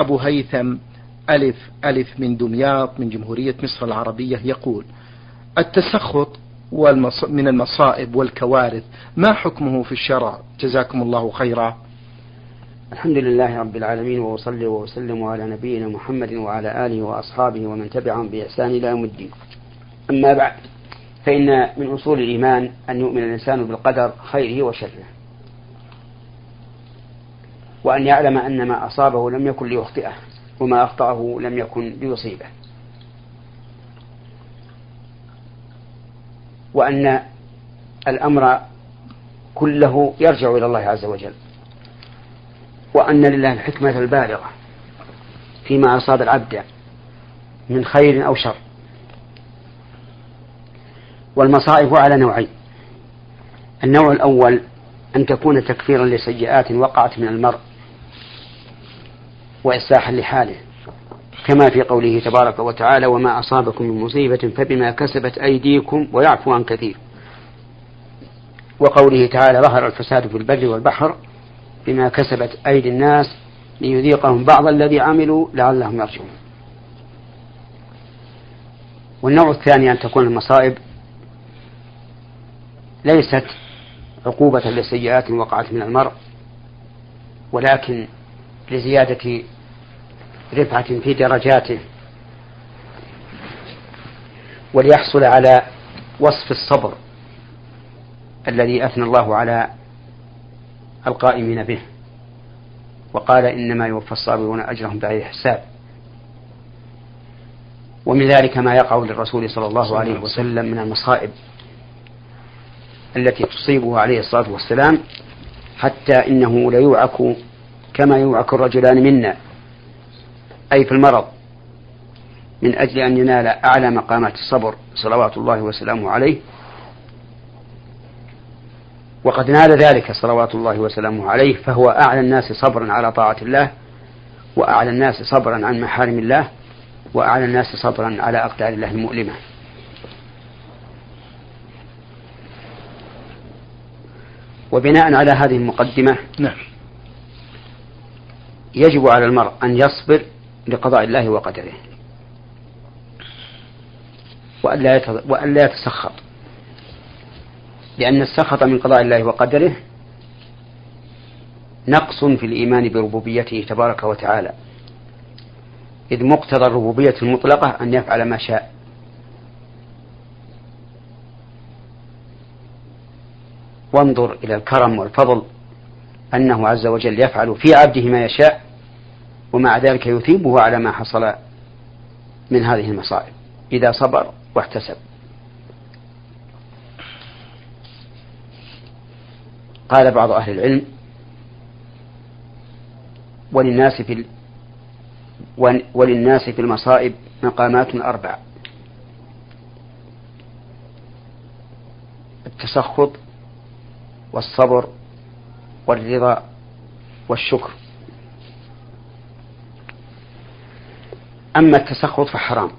أبو هيثم ألف ألف من دمياط من جمهورية مصر العربية يقول التسخط من المصائب والكوارث ما حكمه في الشرع؟ جزاكم الله خيرا. الحمد لله رب العالمين وأصلي وأسلم على نبينا محمد وعلى آله وأصحابه ومن تبعهم بإحسان إلى يوم الدين. أما بعد فإن من أصول الإيمان أن يؤمن الإنسان بالقدر خيره وشره. وأن يعلم أن ما أصابه لم يكن ليخطئه وما أخطأه لم يكن ليصيبه. وأن الأمر كله يرجع إلى الله عز وجل. وأن لله الحكمة البالغة فيما أصاب العبد من خير أو شر. والمصائب على نوعين. النوع الأول أن تكون تكفيرا لسيئات وقعت من المرء. وإصلاحا لحاله. كما في قوله تبارك وتعالى وما أصابكم من مصيبة فبما كسبت أيديكم ويعفو عن كثير. وقوله تعالى ظهر الفساد في البر والبحر بما كسبت أيدي الناس ليذيقهم بعض الذي عملوا لعلهم يرجعون. والنوع الثاني أن تكون المصائب ليست عقوبة لسيئات وقعت من المرء ولكن لزيادة رفعة في درجاته وليحصل على وصف الصبر الذي أثنى الله على القائمين به. وقال إنما يوفى الصابرون أجرهم بغير حساب ومن ذلك ما يقع للرسول صلى الله عليه وسلم من المصائب التي تصيبه عليه الصلاة والسلام حتى إنه ليوعك كما يوعك الرجلان منا. أي في المرض. من أجل أن ينال أعلى مقامات الصبر صلوات الله وسلامه عليه. وقد نال ذلك صلوات الله وسلامه عليه فهو أعلى الناس صبرا على طاعة الله وأعلى الناس صبرا عن محارم الله وأعلى الناس صبرا على أقدار الله المؤلمة. وبناء على هذه المقدمة نعم. يجب على المرء أن يصبر لقضاء الله وقدره. وأن لا يتسخط. لأن السخط من قضاء الله وقدره نقص في الإيمان بربوبيته تبارك وتعالى. إذ مقتضى الربوبية المطلقة أن يفعل ما شاء. وانظر إلى الكرم والفضل أنه عز وجل يفعل في عبده ما يشاء ومع ذلك يثيبه على ما حصل من هذه المصائب إذا صبر واحتسب. قال بعض أهل العلم وللناس في وللناس في المصائب مقامات أربع التسخط والصبر والرضا والشكر. أما التسخط فحرام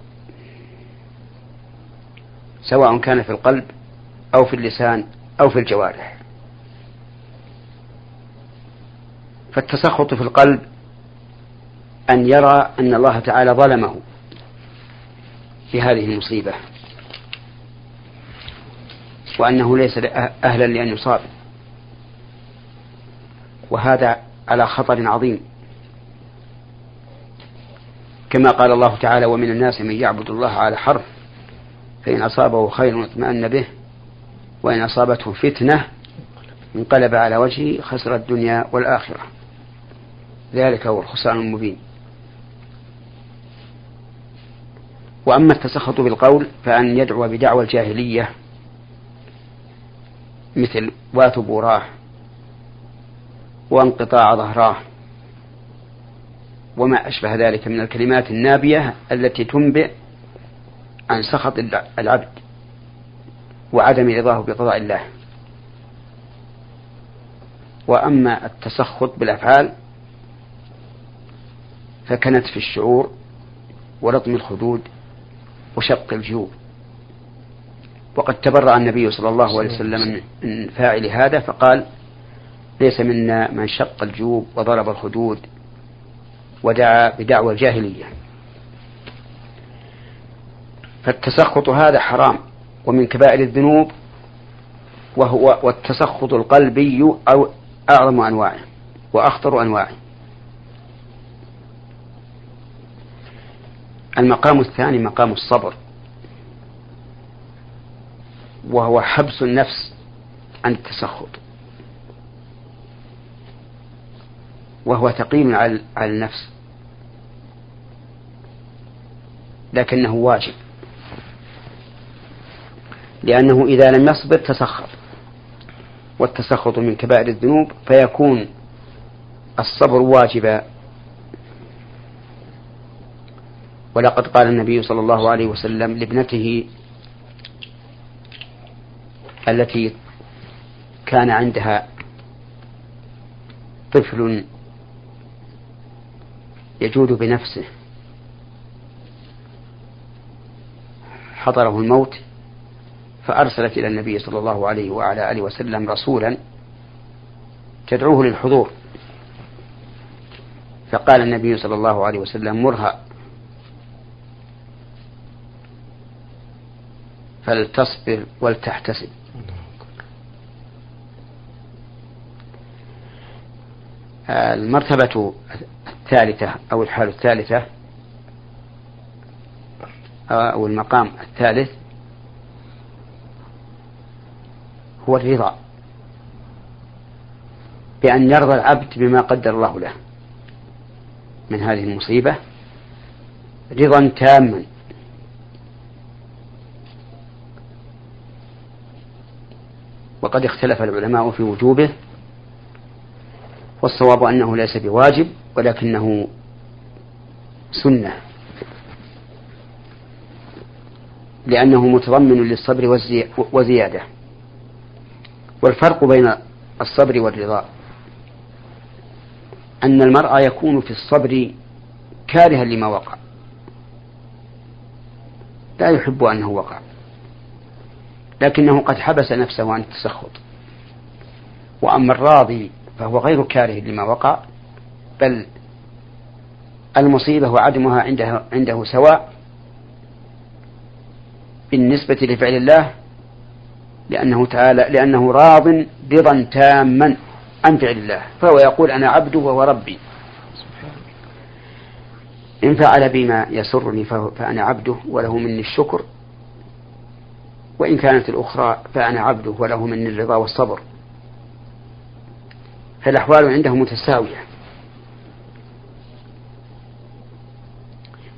سواء كان في القلب أو في اللسان أو في الجوارح. فالتسخط في القلب أن يرى أن الله تعالى ظلمه في هذه المصيبة وأنه ليس أهلا لأن يصاب. وهذا على خطر عظيم. كما قال الله تعالى ومن الناس من يعبد الله على حرف فإن أصابه خير اطمأن به وإن أصابته فتنة انقلب على وجهه خسر الدنيا والآخرة. ذلك هو الخسران المبين. وأما التسخط بالقول فأن يدعو بدعوى الجاهلية مثل واتبوراه وانقطاع ظهراه. وما أشبه ذلك من الكلمات النابية التي تنبئ عن سخط العبد وعدم رضاه بقضاء الله. وأما التسخط بالأفعال فكانت في الشعور ولطم الخدود وشق الجيوب. وقد تبرأ النبي صلى الله عليه وسلم من فاعل هذا فقال ليس منا من شق الجيوب وضرب الخدود ودعا بدعوى الجاهلية. فالتسخط هذا حرام ومن كبائر الذنوب وهو والتسخط القلبي أو أعظم أنواعه وأخطر أنواعه. المقام الثاني مقام الصبر وهو حبس النفس عن التسخط. وهو ثقيل على النفس. لكنه واجب. لأنه إذا لم يصبر تسخط والتسخط من كبائر الذنوب فيكون الصبر واجبا. ولقد قال النبي صلى الله عليه وسلم لابنته التي كان عندها طفل يجود بنفسه. حضره الموت فأرسلت إلى النبي صلى الله عليه وعلى آله وسلم رسولا تدعوه للحضور. فقال النبي صلى الله عليه وسلم مرهأ. فلتصبر ولتحتسب. المرتبة الثالثة أو الحال الثالثة أو المقام الثالث هو الرضا بأن يرضى العبد بما قدر الله له من هذه المصيبة رضا تاما. وقد اختلف العلماء في وجوبه والصواب أنه ليس بواجب. ولكنه سنة. لأنه متضمن للصبر وزيادة. والفرق بين الصبر والرضا أن المرء يكون في الصبر كارها لما وقع. لا يحب أنه وقع. لكنه قد حبس نفسه عن التسخط. وأما الراضي فهو غير كاره لما وقع بل المصيبة وعدمها عنده, عنده سواء بالنسبة لفعل الله لأنه تعالى لأنه راض رضا تاما عن فعل الله. فهو يقول أنا عبده وهو ربي. إن فعل بما يسرني فأنا عبده وله مني الشكر. وإن كانت الأخرى فأنا عبده وله مني الرضا والصبر. فالأحوال عنده متساوية.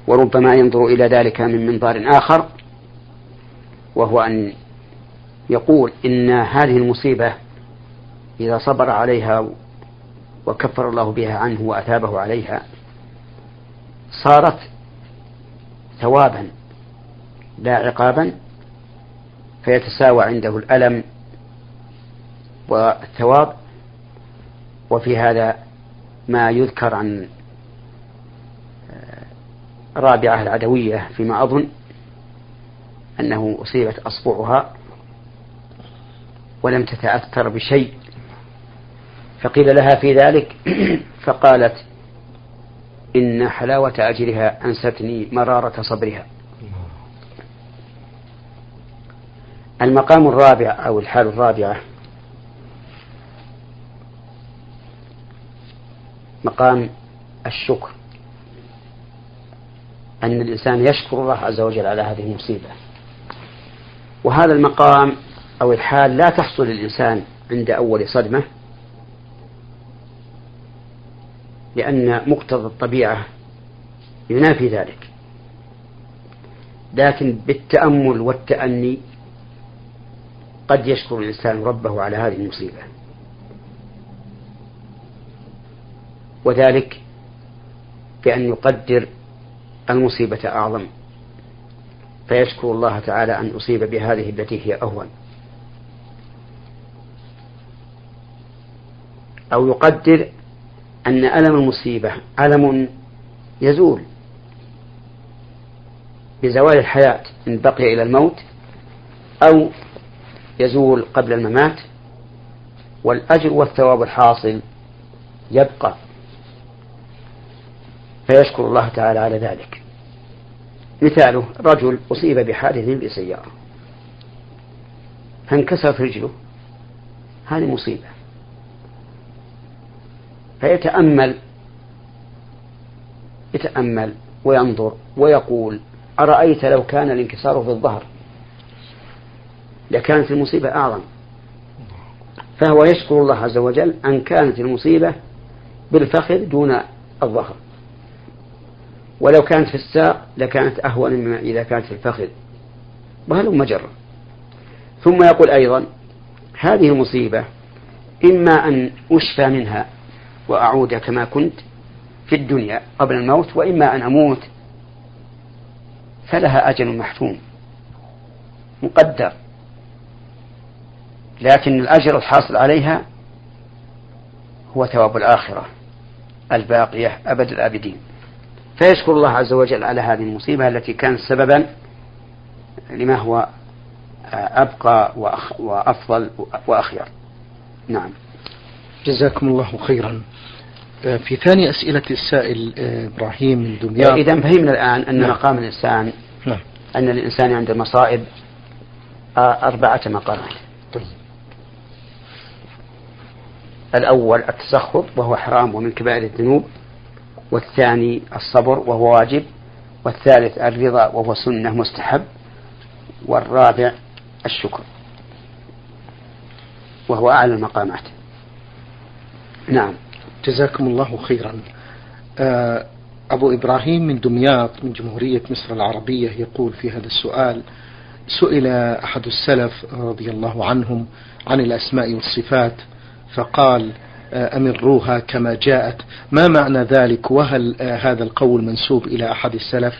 وربما ينظر إلى ذلك من منظار آخر وهو أن يقول إن هذه المصيبة إذا صبر عليها وكفر الله بها عنه وأثابه عليها صارت ثوابا لا عقابا فيتساوى عنده الألم والثواب وفي هذا ما يذكر عن رابعة العدوية فيما أظن أنه أصيبت أصبعها ولم تتأثر بشيء. فقيل لها في ذلك فقالت إن حلاوة أجرها أنستني مرارة صبرها. المقام الرابع أو الحال الرابعة مقام الشكر. أن الإنسان يشكر الله عز وجل على هذه المصيبة. وهذا المقام أو الحال لا تحصل للإنسان عند أول صدمة لأن مقتضى الطبيعة ينافي ذلك. لكن بالتأمل والتأني قد يشكر الإنسان ربه على هذه المصيبة. وذلك بأن يقدر المصيبة أعظم. فيشكر الله تعالى أن أصيب بهذه التي هي أهون. أو يقدر أن ألم المصيبة ألم يزول. بزوال الحياة إن بقي إلى الموت أو يزول قبل الممات والأجر والثواب الحاصل يبقى. فيشكر الله تعالى على ذلك. مثاله رجل أصيب بحادث بسيارة. فانكسرت رجله. هذه مصيبة. فيتأمل يتأمل وينظر ويقول أرأيت لو كان الانكسار في الظهر؟ لكانت المصيبة أعظم. فهو يشكر الله عز وجل أن كانت المصيبة بالفخذ دون الظهر. ولو كانت في الساق لكانت أهون مما إذا كانت في الفخذ. وهل مجرة ثم يقول أيضا هذه المصيبة إما أن أشفى منها وأعود كما كنت في الدنيا قبل الموت وإما أن أموت فلها أجل محتوم مقدر. لكن الأجر الحاصل عليها هو ثواب الآخرة الباقية أبد الآبدين. فيشكر الله عز وجل على هذه المصيبة التي كانت سببا لما هو أبقى وأفضل وأخير نعم جزاكم الله خيرا في ثاني أسئلة السائل إبراهيم من دمياط إذا فهمنا الآن أن نعم. مقام الإنسان نعم. أن الإنسان عند المصائب أربعة مقامات طيب. الأول التسخط وهو حرام ومن كبائر الذنوب والثاني الصبر وهو واجب والثالث الرضا وهو سنة مستحب والرابع الشكر. وهو أعلى المقامات. نعم. جزاكم الله خيرا. آه، أبو إبراهيم من دمياط من جمهورية مصر العربية يقول في هذا السؤال سئل أحد السلف رضي الله عنهم عن الأسماء والصفات فقال أمروها كما جاءت. ما معنى ذلك؟ وهل آه، هذا القول منسوب إلى أحد السلف؟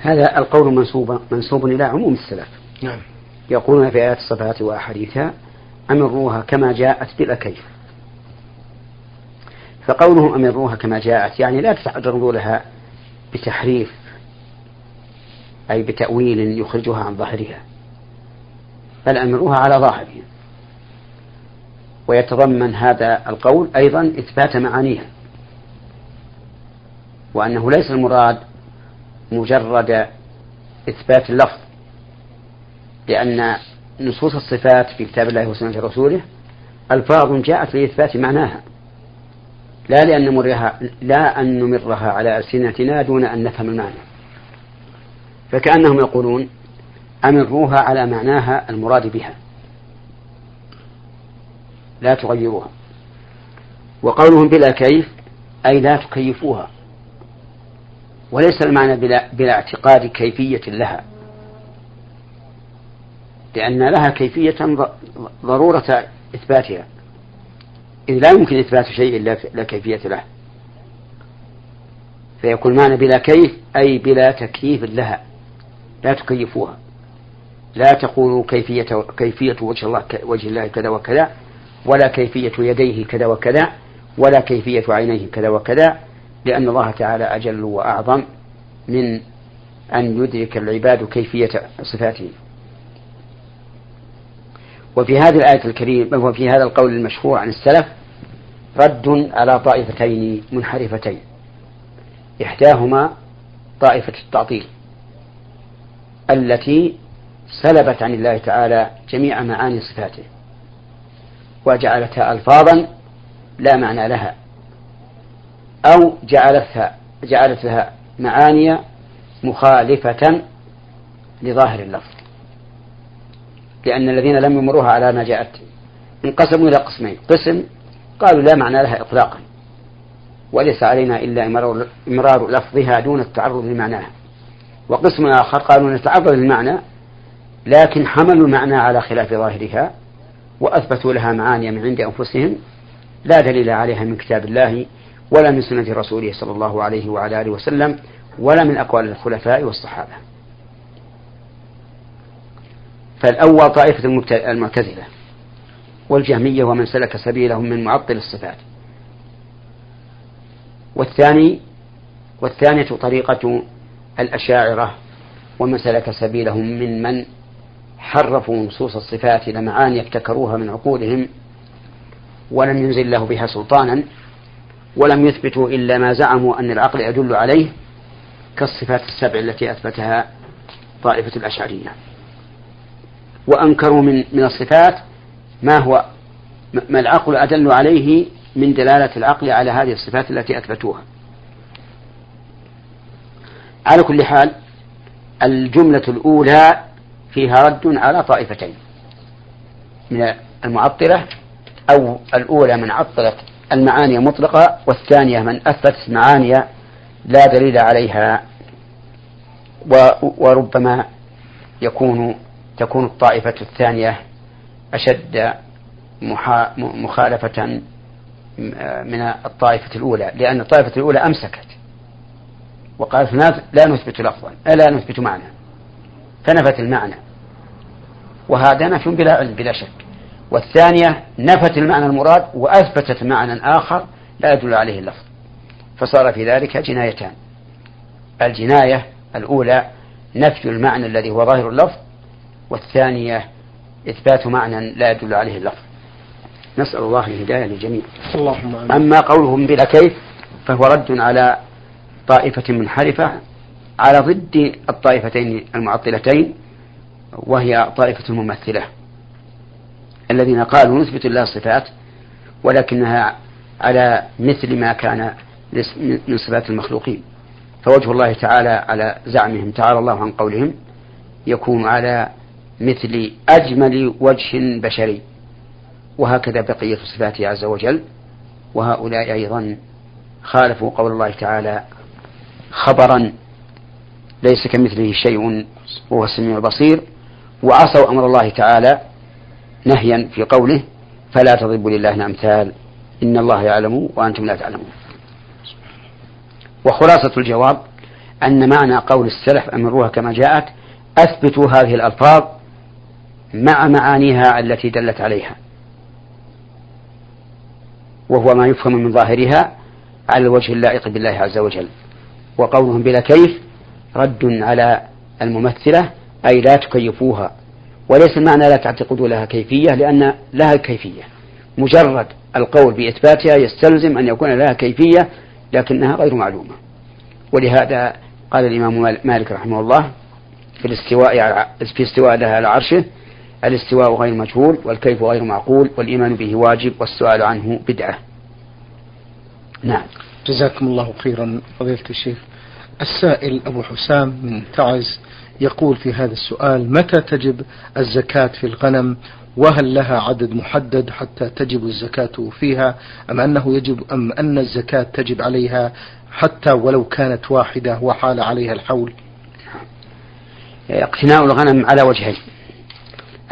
هذا القول منسوب منسوب إلى عموم السلف. نعم. يقولون في آيات الصفات وأحاديثها أمروها كما جاءت بلا كيف. فقولهم أمروها كما جاءت يعني لا تتعرضوا لها بتحريف أي بتأويل يخرجها عن ظاهرها بل أمروها على ظاهرها. ويتضمن هذا القول أيضا إثبات معانيها وأنه ليس المراد مجرد إثبات اللفظ لأن نصوص الصفات في كتاب الله وسنة رسوله ألفاظ جاءت لإثبات معناها لا لأن نمرها لا أن نمرها على ألسنتنا دون أن نفهم المعنى. فكأنهم يقولون أمروها على معناها المراد بها. لا تغيروها. وقولهم بلا كيف أي لا تكيفوها. وليس المعنى بلا, بلا اعتقاد كيفية لها. لأن لها كيفية ضرورة إثباتها. إذ لا يمكن إثبات شيء لا كيفية له. فيكون معنى بلا كيف أي بلا تكييف لها. لا تكيفوها. لا تقولوا كيفية كيفية وجه الله وجه الله كذا وكذا. ولا كيفية يديه كذا وكذا ولا كيفية عينيه كذا وكذا لأن الله تعالى أجل وأعظم من أن يدرك العباد كيفية صفاته. وفي هذه الآية الكريمة وفي هذا القول المشهور عن السلف رد على طائفتين منحرفتين. إحداهما طائفة التعطيل التي سلبت عن الله تعالى جميع معاني صفاته. وجعلتها ألفاظا لا معنى لها. أو جعلتها جعلت لها معاني مخالفة لظاهر اللفظ. لأن الذين لم يمروها على ما جاءت انقسموا إلى قسمين. قسم قالوا لا معنى لها إطلاقا. وليس علينا إلا إمرار لفظها دون التعرض لمعناها. وقسم آخر قالوا نتعرض للمعنى لكن حملوا المعنى على خلاف ظاهرها. وأثبتوا لها معاني من عند أنفسهم لا دليل عليها من كتاب الله ولا من سنة رسوله صلى الله عليه وعلى آله وسلم ولا من أقوال الخلفاء والصحابة. فالأول طائفة المعتزلة والجهمية ومن سلك سبيلهم من معطل الصفات. والثاني والثانية طريقة الأشاعرة ومن سلك سبيلهم من من حرفوا نصوص الصفات إلى معاني ابتكروها من عقولهم ولم ينزل له بها سلطانا ولم يثبتوا إلا ما زعموا أن العقل يدل عليه كالصفات السبع التي أثبتها طائفة الأشعرية. وأنكروا من من الصفات ما هو ما العقل أدل عليه من دلالة العقل على هذه الصفات التي أثبتوها. على كل حال الجملة الأولى فيها رد على طائفتين. من المعطلة أو الأولى من عطلت المعاني مطلقة والثانية من أثبتت معاني لا دليل عليها وربما يكون تكون الطائفة الثانية أشد مخالفة من الطائفة الأولى لأن الطائفة الأولى أمسكت وقالت لا نثبت لفظا لا نثبت معنى. فنفت المعنى. وهذا نفي بلا علم بلا شك. والثانية نفت المعنى المراد وأثبتت معنى آخر لا يدل عليه اللفظ. فصار في ذلك جنايتان. الجناية الأولى نفي المعنى الذي هو ظاهر اللفظ والثانية إثبات معنى لا يدل عليه اللفظ. نسأل الله الهداية للجميع. اللهم أما قولهم بلا كيف فهو رد على طائفة منحرفة على ضد الطائفتين المعطلتين وهي طائفة الممثلة. الذين قالوا نثبت الله الصفات ولكنها على مثل ما كان من صفات المخلوقين. فوجه الله تعالى على زعمهم. تعالى الله عن قولهم. يكون على مثل أجمل وجه بشري. وهكذا بقية صفاته عز وجل. وهؤلاء أيضا خالفوا قول الله تعالى خبرا ليس كمثله شيء وهو السميع البصير. وعصوا أمر الله تعالى نهيا في قوله فلا تضربوا لله الأمثال إن الله يعلم وأنتم لا تعلمون. وخلاصة الجواب أن معنى قول السلف أمروها كما جاءت أثبتوا هذه الألفاظ مع معانيها التي دلت عليها. وهو ما يفهم من ظاهرها على الوجه اللائق بالله عز وجل. وقولهم بلا كيف رد على الممثلة أي لا تكيفوها. وليس المعنى لا تعتقدوا لها كيفية لأن لها كيفية. مجرد القول بإثباتها يستلزم أن يكون لها كيفية لكنها غير معلومة. ولهذا قال الإمام مالك رحمه الله في الاستواء في استواء لها على عرشه الاستواء غير مجهول والكيف غير معقول والإيمان به واجب والسؤال عنه بدعة. نعم. جزاكم الله خيرا. فضيلة الشيخ السائل أبو حسام من تعز يقول في هذا السؤال متى تجب الزكاة في الغنم؟ وهل لها عدد محدد حتى تجب الزكاة فيها؟ أم أنه يجب أم أن الزكاة تجب عليها حتى ولو كانت واحدة وحال عليها الحول؟ اقتناء الغنم على وجهين.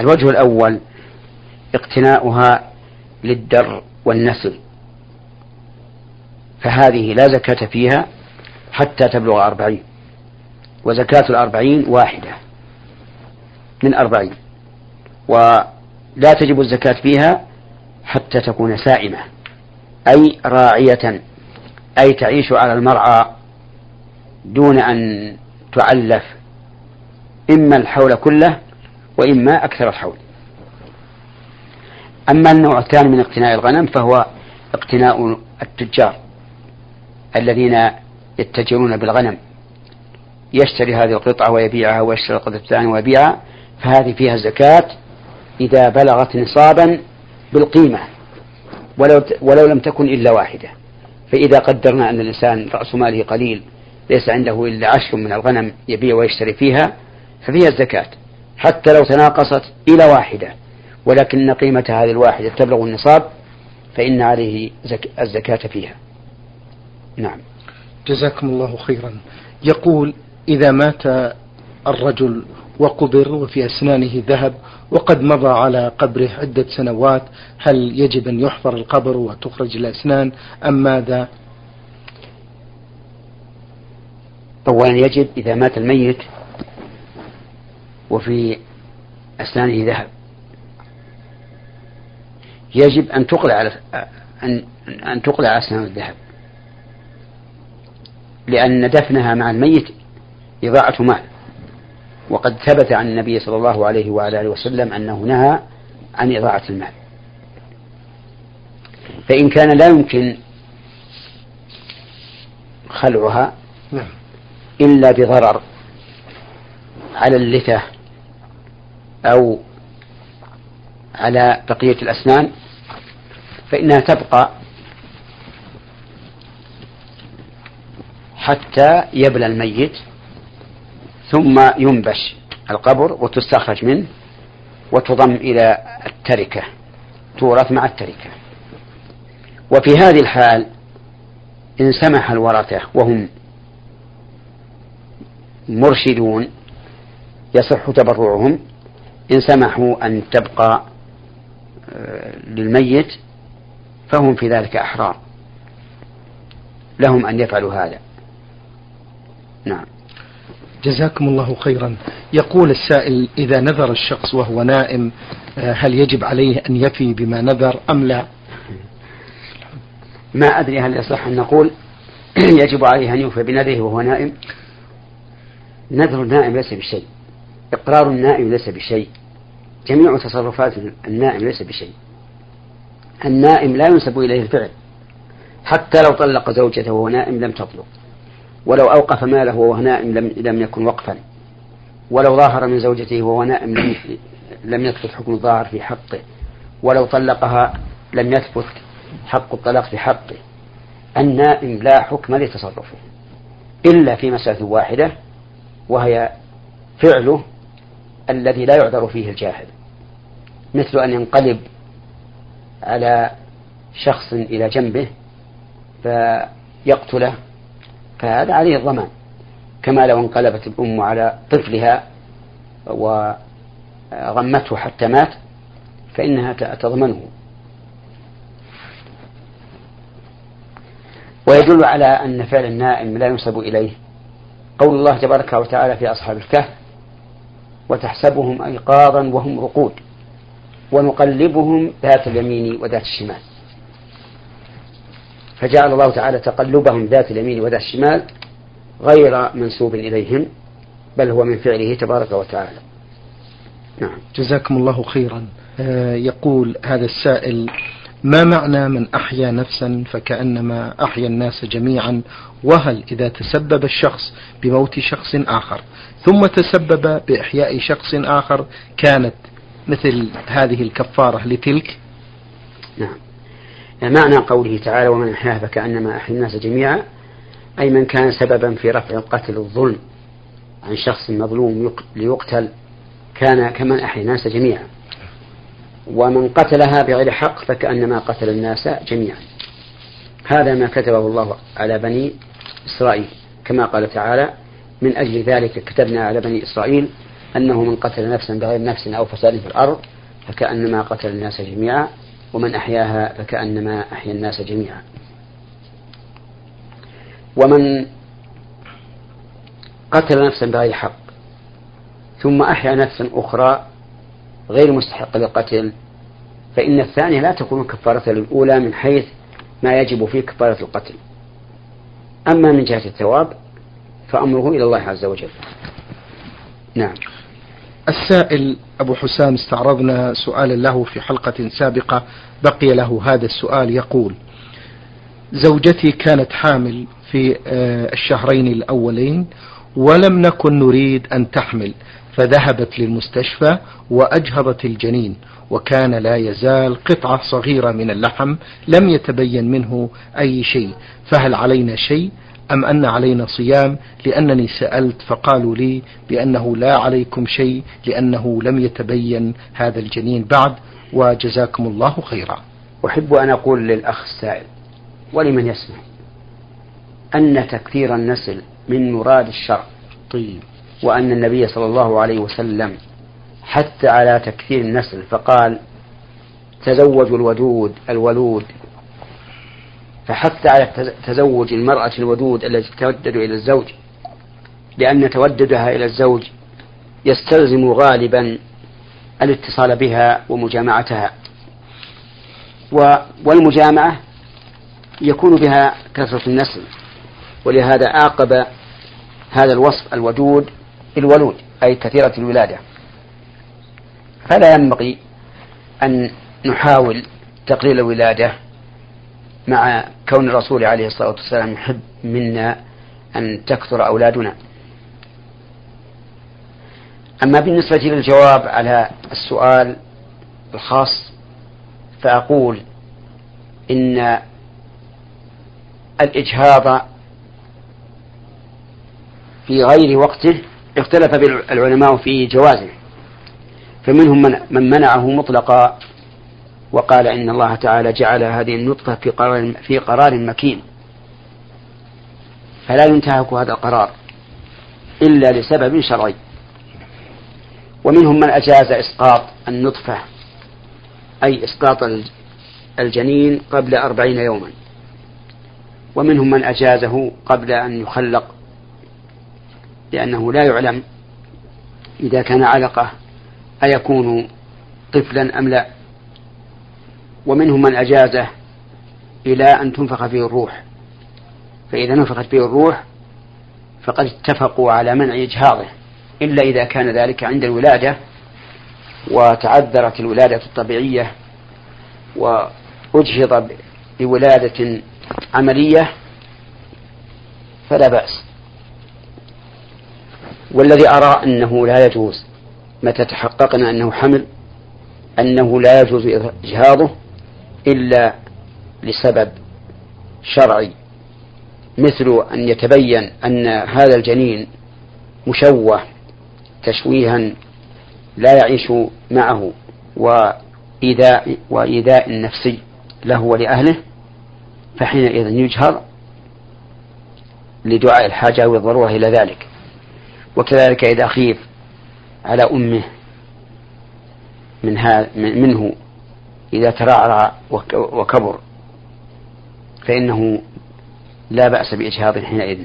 الوجه الأول اقتناؤها للدر والنسل. فهذه لا زكاة فيها حتى تبلغ أربعين. وزكاة الأربعين واحدة. من أربعين. ولا تجب الزكاة فيها حتى تكون سائمة. أي راعية. أي تعيش على المرعى دون أن تعلف. إما الحول كله وإما أكثر الحول. أما النوع الثاني من اقتناء الغنم فهو اقتناء التجار الذين يتجرون بالغنم يشتري هذه القطعة ويبيعها ويشتري القطعة الثانية ويبيعها فهذه فيها الزكاة إذا بلغت نصابا بالقيمة ولو ولو لم تكن إلا واحدة. فإذا قدرنا أن الإنسان رأس ماله قليل ليس عنده إلا عشر من الغنم يبيع ويشتري فيها ففيها الزكاة. حتى لو تناقصت إلى واحدة ولكن قيمة هذه الواحدة تبلغ النصاب فإن عليه زك... الزكاة فيها. نعم. جزاكم الله خيرا. يقول إذا مات الرجل وقبر وفي أسنانه ذهب وقد مضى على قبره عدة سنوات هل يجب أن يحفر القبر وتخرج الأسنان أم ماذا؟ أولا يجب إذا مات الميت وفي أسنانه ذهب. يجب أن تقلع أن أن تقلع أسنان الذهب. لأن دفنها مع الميت إضاعة مال. وقد ثبت عن النبي صلى الله عليه وعلى آله وسلم أنه نهى عن إضاعة المال. فإن كان لا يمكن خلعها نعم. إلا بضرر على اللثة أو على بقية الأسنان فإنها تبقى حتى يبلى الميت ثم ينبش القبر وتستخرج منه وتضم إلى التركة تورث مع التركة. وفي هذه الحال إن سمح الورثة وهم مرشدون يصح تبرعهم إن سمحوا أن تبقى آه، للميت فهم في ذلك أحرار. لهم أن يفعلوا هذا. نعم. جزاكم الله خيرا. يقول السائل إذا نذر الشخص وهو نائم آه، هل يجب عليه أن يفي بما نذر أم لا؟ ما أدري هل يصح أن نقول يجب عليه أن يوفي بنذره وهو نائم. نذر النائم ليس بشيء. إقرار النائم ليس بشيء. جميع تصرفات النائم ليس بشيء. النائم لا ينسب إليه الفعل. حتى لو طلق زوجته وهو نائم لم تطلق. ولو أوقف ماله وهو نائم لم, لم يكن وقفا. ولو ظاهر من زوجته وهو نائم لم, لم يثبت حكم الظاهر في حقه. ولو طلقها لم يثبت حق الطلاق في حقه. النائم لا حكم لتصرفه. إلا في مسألة واحدة وهي فعله الذي لا يعذر فيه الجاهل. مثل أن ينقلب على شخص إلى جنبه فيقتله فهذا عليه الضمان كما لو انقلبت الأم على طفلها وغمته حتى مات فإنها تضمنه. ويدل على أن فعل النائم لا ينسب إليه. قول الله تبارك وتعالى في أصحاب الكهف وتحسبهم أيقاظا وهم رقود ونقلبهم ذات اليمين وذات الشمال. فجعل الله تعالى تقلبهم ذات اليمين وذات الشمال غير منسوب إليهم بل هو من فعله تبارك وتعالى. نعم. جزاكم الله خيرا. آه يقول هذا السائل ما معنى من أحيا نفسا فكأنما أحيا الناس جميعا؟ وهل إذا تسبب الشخص بموت شخص آخر ثم تسبب بإحياء شخص آخر كانت مثل هذه الكفارة لتلك؟ نعم. معنى قوله تعالى ومن أحياها فكأنما أحيا الناس جميعا أي من كان سببا في رفع القتل الظلم عن شخص مظلوم ليقتل كان كمن أحيا الناس جميعا. ومن قتلها بغير حق فكأنما قتل الناس جميعا. هذا ما كتبه الله على بني إسرائيل. كما قال تعالى من أجل ذلك كتبنا على بني إسرائيل أنه من قتل نفسا بغير نفس أو فساد في الأرض فكأنما قتل الناس جميعا. ومن أحياها فكأنما أحيا الناس جميعا. ومن قتل نفسا بغير حق ثم أحيا نفسا أخرى غير مستحق للقتل فإن الثانية لا تكون كفارة للأولى من حيث ما يجب فيه كفارة القتل. أما من جهة الثواب فأمره إلى الله عز وجل. نعم. السائل أبو حسام استعرضنا سؤالا له في حلقة سابقة بقي له هذا السؤال يقول زوجتي كانت حامل في آه، الشهرين الأولين ولم نكن نريد أن تحمل فذهبت للمستشفى وأجهضت الجنين وكان لا يزال قطعة صغيرة من اللحم لم يتبين منه أي شيء فهل علينا شيء؟ أم أن علينا صيام لأنني سألت فقالوا لي بأنه لا عليكم شيء لأنه لم يتبين هذا الجنين بعد وجزاكم الله خيرا. أحب أن أقول للأخ السائل ولمن يسمع أن تكثير النسل من مراد الشرع طيب. وأن النبي صلى الله عليه وسلم حتى على تكثير النسل فقال تزوجوا الودود الولود فحتى على تزوج المرأة الودود التي تودد إلى الزوج لأن توددها إلى الزوج يستلزم غالبا الاتصال بها ومجامعتها. والمجامعة يكون بها كثرة النسل ولهذا عاقب هذا الوصف الودود بالولود أي كثيرة الولادة. فلا ينبغي أن نحاول تقليل الولادة مع كون الرسول عليه الصلاة والسلام يحب منا أن تكثر أولادنا. أما بالنسبة للجواب على السؤال الخاص فأقول إن الإجهاض في غير وقته اختلف العلماء في جوازه فمنهم من, من منعه مطلقا وقال إن الله تعالى جعل هذه النطفة في قرار, في قرار مكين. فلا ينتهك هذا القرار إلا لسبب شرعي. ومنهم من أجاز إسقاط النطفة أي إسقاط الجنين قبل أربعين يوما. ومنهم من أجازه قبل أن يخلق لأنه لا يعلم إذا كان علقة أيكون طفلا أم لا. ومنهم من أجازه إلى أن تنفخ فيه الروح. فإذا نفخت فيه الروح فقد اتفقوا على منع إجهاضه إلا إذا كان ذلك عند الولادة وتعذرت الولادة الطبيعية وأجهض بولادة عملية فلا بأس. والذي أرى أنه لا يجوز متى تحققنا أنه حمل أنه لا يجوز إجهاضه إلا لسبب شرعي مثل أن يتبين أن هذا الجنين مشوه تشويها لا يعيش معه وإيذاء وإيذاء نفسي له ولأهله فحينئذ يجهر لدعاء الحاجة والضرورة إلى ذلك. وكذلك إذا خيف على أمه من منه إذا ترعرع وكبر فإنه لا بأس بإجهاض حينئذ.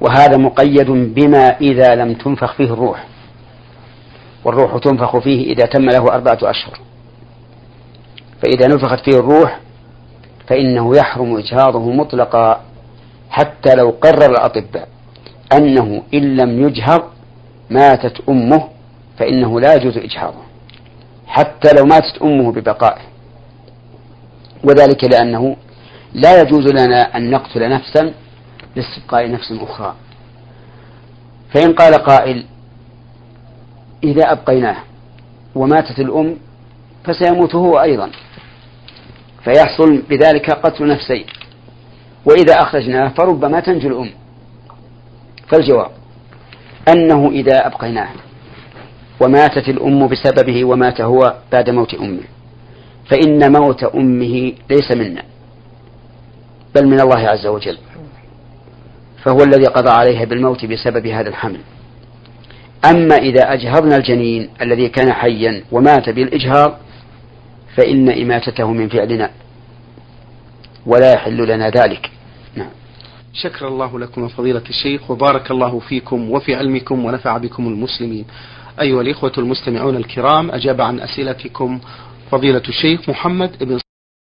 وهذا مقيد بما إذا لم تنفخ فيه الروح والروح تنفخ فيه إذا تم له أربعة أشهر. فإذا نفخت فيه الروح فإنه يحرم إجهاضه مطلقا حتى لو قرر الأطباء أنه إن لم يجهض ماتت أمه فإنه لا يجوز إجهاضه. حتى لو ماتت أمه ببقائه. وذلك لأنه لا يجوز لنا أن نقتل نفسا لاستبقاء نفس أخرى. فإن قال قائل إذا أبقيناه وماتت الأم فسيموت هو أيضا. فيحصل بذلك قتل نفسين. وإذا أخرجناه فربما تنجو الأم. فالجواب أنه إذا أبقيناه. وماتت الأم بسببه ومات هو بعد موت أمه. فإن موت أمه ليس منا بل من الله عز وجل. فهو الذي قضى عليها بالموت بسبب هذا الحمل. أما إذا أجهضنا الجنين الذي كان حيا ومات بالإجهاض فإن إماتته من فعلنا ولا يحل لنا ذلك. نعم. شكر الله لكم فضيلة الشيخ وبارك الله فيكم وفي علمكم ونفع بكم المسلمين. أيها الإخوة المستمعون الكرام أجاب عن أسئلتكم فضيلة الشيخ محمد بن